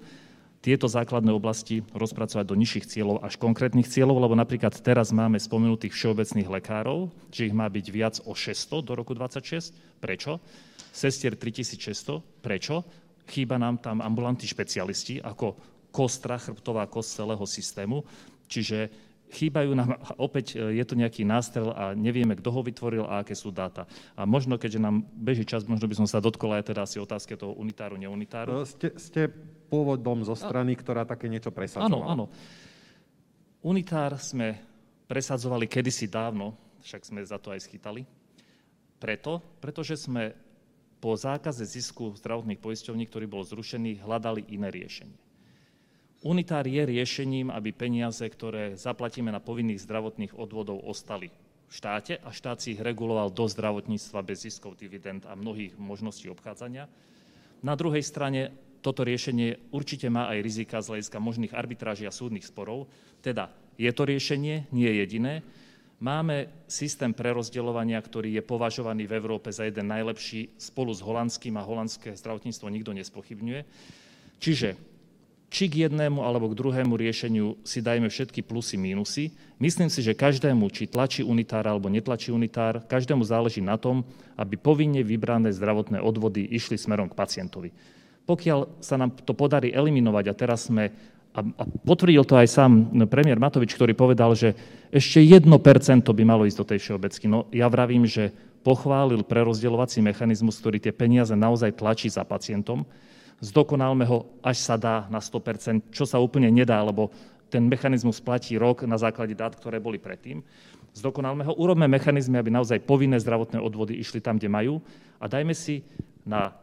tieto základné oblasti rozpracovať do nižších cieľov až konkrétnych cieľov, lebo napríklad teraz máme spomenutých všeobecných lekárov, že ich má byť viac o 600 do roku 2026. Prečo? Sestier 3600. Prečo? Chýba nám tam ambulantní špecialisti ako kostra, chrbtová kost celého systému. Čiže chýbajú nám, opäť e, je to nejaký nástrel a nevieme, kto ho vytvoril a aké sú dáta. A možno, keďže nám beží čas, možno by som sa dotkol aj teda asi otázke toho unitáru, neunitáru. Ste, ste pôvodom zo strany, ktorá také niečo presadzovala. Áno, áno. Unitár sme presadzovali kedysi dávno, však sme za to aj schytali. Preto, pretože sme po zákaze zisku zdravotných poisťovní, ktorý bol zrušený, hľadali iné riešenie. Unitár je riešením, aby peniaze, ktoré zaplatíme na povinných zdravotných odvodov, ostali v štáte a štát si ich reguloval do zdravotníctva bez ziskov, dividend a mnohých možností obchádzania. Na druhej strane toto riešenie určite má aj rizika z hľadiska možných arbitráží a súdnych sporov. Teda je to riešenie, nie je jediné. Máme systém prerozdeľovania, ktorý je považovaný v Európe za jeden najlepší spolu s holandským a holandské zdravotníctvo nikto nespochybňuje. Čiže či k jednému alebo k druhému riešeniu si dajme všetky plusy, mínusy. Myslím si, že každému, či tlačí unitár alebo netlačí unitár, každému záleží na tom, aby povinne vybrané zdravotné odvody išli smerom k pacientovi. Pokiaľ sa nám to podarí eliminovať, a teraz sme, a, potvrdil to aj sám premiér Matovič, ktorý povedal, že ešte 1% by malo ísť do tej všeobecky. No ja vravím, že pochválil prerozdeľovací mechanizmus, ktorý tie peniaze naozaj tlačí za pacientom. Zdokonálme ho, až sa dá na 100%, čo sa úplne nedá, lebo ten mechanizmus platí rok na základe dát, ktoré boli predtým. Zdokonálme ho, urobme mechanizmy, aby naozaj povinné zdravotné odvody išli tam, kde majú a dajme si na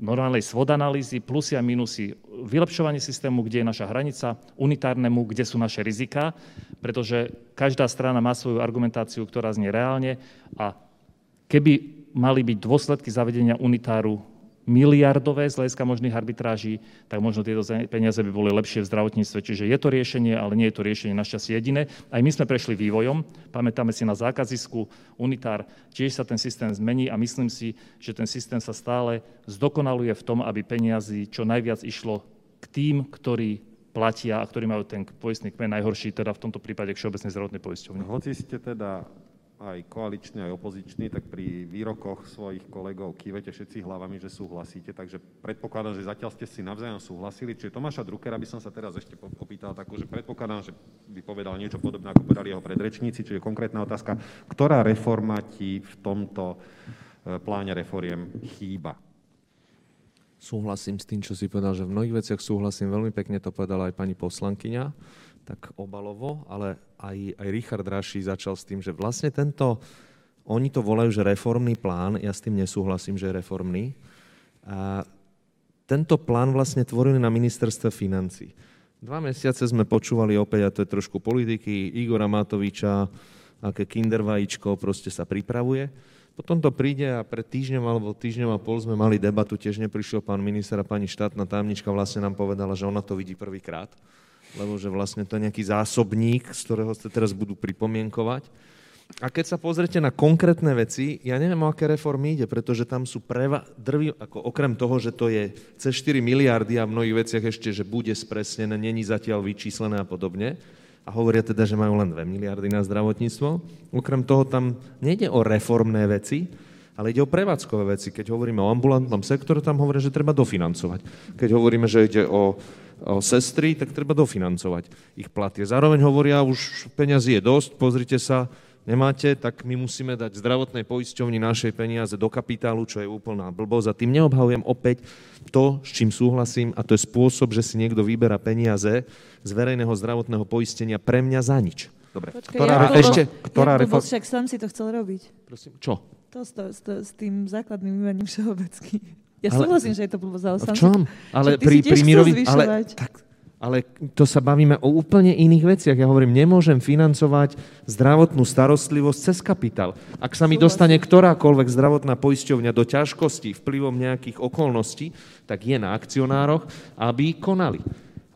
normálnej svod analýzy, plusy a minusy, vylepšovanie systému, kde je naša hranica, unitárnemu, kde sú naše rizika, pretože každá strana má svoju argumentáciu, ktorá znie reálne a keby mali byť dôsledky zavedenia unitáru miliardové z hľadiska možných arbitráží, tak možno tieto peniaze by boli lepšie v zdravotníctve. Čiže je to riešenie, ale nie je to riešenie našťastie jediné. Aj my sme prešli vývojom, pamätáme si na zákazisku, unitár, tiež sa ten systém zmení a myslím si, že ten systém sa stále zdokonaluje v tom, aby peniazy čo najviac išlo k tým, ktorí platia a ktorí majú ten poistný kmen najhorší, teda v tomto prípade k Všeobecnej zdravotnej poisťovne. Hoci ste teda aj koaličný, aj opozičný, tak pri výrokoch svojich kolegov kývete všetci hlavami, že súhlasíte, takže predpokladám, že zatiaľ ste si navzájom súhlasili. Čiže Tomáša Druckera by som sa teraz ešte opýtal takú, že predpokladám, že by povedal niečo podobné, ako povedali jeho predrečníci, čiže konkrétna otázka, ktorá reforma ti v tomto e, pláne reforiem chýba? Súhlasím s tým, čo si povedal, že v mnohých veciach súhlasím. Veľmi pekne to povedala aj pani poslankyňa tak obalovo, ale aj, aj Richard Raši začal s tým, že vlastne tento, oni to volajú, že reformný plán, ja s tým nesúhlasím, že je reformný. A tento plán vlastne tvorili na ministerstve financí. Dva mesiace sme počúvali opäť, a to je trošku politiky, Igora Matoviča, aké kinder vajíčko proste sa pripravuje. Potom to príde a pred týždňom alebo týždňom a pol sme mali debatu, tiež neprišiel pán minister a pani štátna tajomnička vlastne nám povedala, že ona to vidí prvýkrát, lebo že vlastne to je nejaký zásobník, z ktorého sa teraz budú pripomienkovať. A keď sa pozrete na konkrétne veci, ja neviem, o aké reformy ide, pretože tam sú preva, drví, ako okrem toho, že to je cez 4 miliardy a v mnohých veciach ešte, že bude spresnené, není zatiaľ vyčíslené a podobne. A hovoria teda, že majú len 2 miliardy na zdravotníctvo. Okrem toho tam nejde o reformné veci, ale ide o prevádzkové veci. Keď hovoríme o ambulantnom sektore, tam hovoria, že treba dofinancovať. Keď hovoríme, že ide o, o sestry, tak treba dofinancovať ich platy. Zároveň hovoria, už peňazí je dosť, pozrite sa, nemáte, tak my musíme dať zdravotnej poisťovni našej peniaze do kapitálu, čo je úplná blbosť. A tým neobhavujem opäť to, s čím súhlasím, a to je spôsob, že si niekto vyberá peniaze z verejného zdravotného poistenia pre mňa za nič. Dobre. Počkaj, ktorá, ja, ešte, ktorá reforma... reforma... však sám si to chcel robiť. Prosím, čo? To, to, to, s tým základným vymením všeobecky. Ja Ale- súhlasím, že je to blbosť, ale V čom? Ale pri, pri mírovi... Ale, tak, ale to sa bavíme o úplne iných veciach. Ja hovorím, nemôžem financovať zdravotnú starostlivosť cez kapitál. Ak sa mi Súhlasím. dostane ktorákoľvek zdravotná poisťovňa do ťažkostí vplyvom nejakých okolností, tak je na akcionároch, aby konali.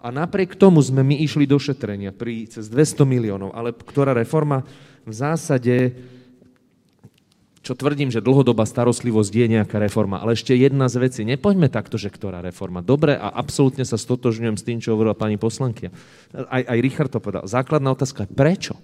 A napriek tomu sme my išli do šetrenia pri cez 200 miliónov, ale ktorá reforma v zásade čo tvrdím, že dlhodobá starostlivosť je nejaká reforma. Ale ešte jedna z vecí, nepoďme takto, že ktorá reforma. Dobre a absolútne sa stotožňujem s tým, čo hovorila pani poslankia. Aj, aj Richard to povedal. Základná otázka je prečo?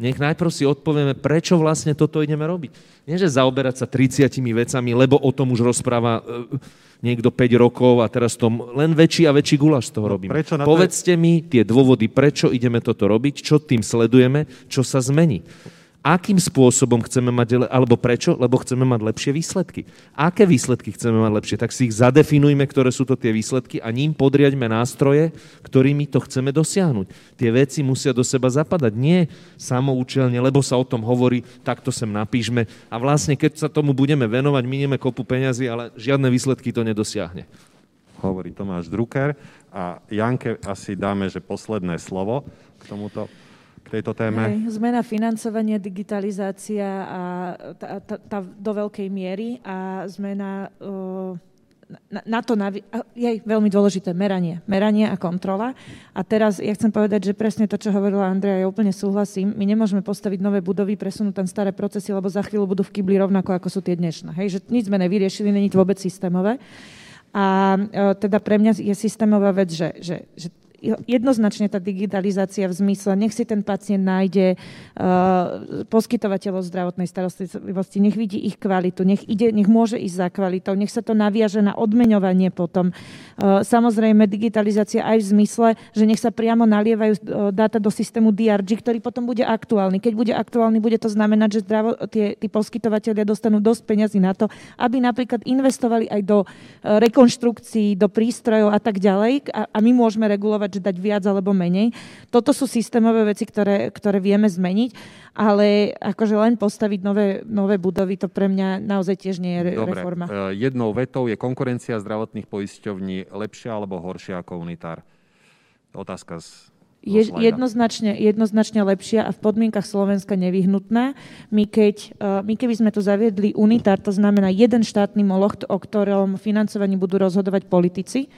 Nech najprv si odpovieme, prečo vlastne toto ideme robiť. Nie, že zaoberať sa 30 vecami, lebo o tom už rozpráva e, niekto 5 rokov a teraz tom len väčší a väčší gulaš z toho No, robíme. prečo to je- Povedzte mi tie dôvody, prečo ideme toto robiť, čo tým sledujeme, čo sa zmení. Akým spôsobom chceme mať, le- alebo prečo? Lebo chceme mať lepšie výsledky. Aké výsledky chceme mať lepšie? Tak si ich zadefinujme, ktoré sú to tie výsledky a ním podriaďme nástroje, ktorými to chceme dosiahnuť. Tie veci musia do seba zapadať, nie samoučelne, lebo sa o tom hovorí, takto sem napíšme a vlastne keď sa tomu budeme venovať, minieme kopu peňazí, ale žiadne výsledky to nedosiahne. hovorí Tomáš Drucker. A Janke asi dáme, že posledné slovo k tomuto, k tejto téme. Hej, zmena financovania, digitalizácia a tá, tá, tá do veľkej miery a zmena uh, na, na to, navi- je veľmi dôležité, meranie. Meranie a kontrola. A teraz ja chcem povedať, že presne to, čo hovorila Andrea, ja úplne súhlasím. My nemôžeme postaviť nové budovy, presunúť tam staré procesy, lebo za chvíľu budú v kybli rovnako, ako sú tie dnešné. Hej, že nič sme nevyriešili, není to vôbec systémové. A e, teda pre mňa je systémová vec, že, že, že jednoznačne tá digitalizácia v zmysle, nech si ten pacient nájde uh, poskytovateľov zdravotnej starostlivosti, nech vidí ich kvalitu, nech, ide, nech môže ísť za kvalitou, nech sa to naviaže na odmeňovanie potom. Uh, samozrejme digitalizácia aj v zmysle, že nech sa priamo nalievajú uh, dáta do systému DRG, ktorý potom bude aktuálny. Keď bude aktuálny, bude to znamenať, že zdravo, tie, tí poskytovateľia dostanú dosť peňazí na to, aby napríklad investovali aj do uh, rekonštrukcií, do prístrojov a tak ďalej a, a my môžeme regulovať, že dať viac alebo menej. Toto sú systémové veci, ktoré, ktoré vieme zmeniť, ale akože len postaviť nové, nové budovy, to pre mňa naozaj tiež nie je re- Dobre, reforma. e, jednou vetou je konkurencia zdravotných poisťovní lepšia alebo horšia ako unitár? Otázka z Je, jednoznačne, jednoznačne lepšia a v podmienkach Slovenska nevyhnutná. My, keď, eh, my keby sme tu zaviedli unitár, to znamená jeden štátny moloch, o ktorom financovaní budú rozhodovať politici,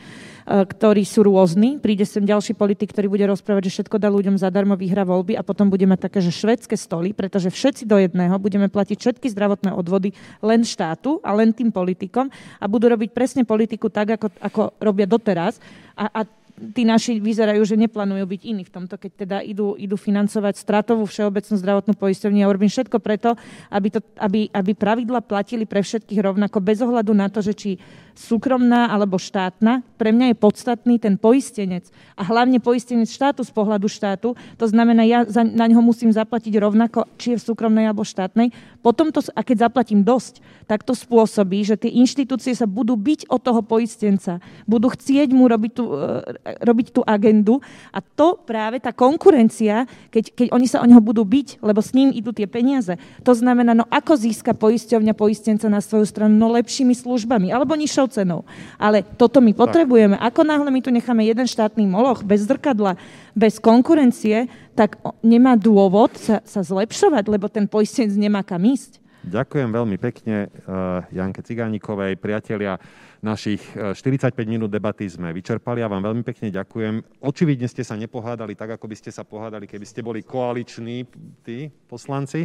ktorí sú rôzni. Príde sem ďalší politik, ktorý bude rozprávať, že všetko dá ľuďom zadarmo, vyhra voľby a potom mať také, že švedské stoly, pretože všetci do jedného budeme platiť všetky zdravotné odvody len štátu a len tým politikom a budú robiť presne politiku tak, ako, ako robia doteraz. A, a tí naši vyzerajú, že neplánujú byť iní v tomto, keď teda idú, idú financovať stratovú všeobecnú zdravotnú poisťovňu. Ja urobím všetko preto, aby, to, aby, aby pravidla platili pre všetkých rovnako, bez ohľadu na to, že či súkromná alebo štátna. Pre mňa je podstatný ten poistenec a hlavne poistenec štátu z pohľadu štátu. To znamená, ja za, na ňo musím zaplatiť rovnako, či je v súkromnej alebo štátnej. Potom to, a keď zaplatím dosť, tak to spôsobí, že tie inštitúcie sa budú byť od toho poistenca. Budú chcieť mu robiť tú, e, robiť tú agendu a to práve tá konkurencia, keď, keď oni sa o neho budú byť, lebo s ním idú tie peniaze. To znamená, no ako získa poisťovňa poistenca na svoju stranu? No lepšími službami alebo nižšou cenou. Ale toto my potrebujeme. Ako náhle my tu necháme jeden štátny moloch bez zrkadla, bez konkurencie, tak nemá dôvod sa, sa zlepšovať, lebo ten poistenec nemá kam ísť. Ďakujem veľmi pekne uh, Janke Cigánikovej, priatelia. Našich 45 eh, minút debaty sme vyčerpali. Ja vám veľmi pekne ďakujem. Očividne ste sa nepohádali tak, ako by ste sa pohádali, keby ste boli koaliční tí poslanci.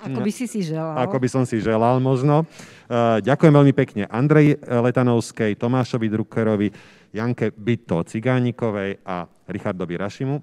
Ako by si si želal. Ako by som si želal možno. Eh, ďakujem veľmi pekne Andrej Letanovskej, Tomášovi Druckerovi, Janke Byto Cigánikovej a Richardovi Rašimu.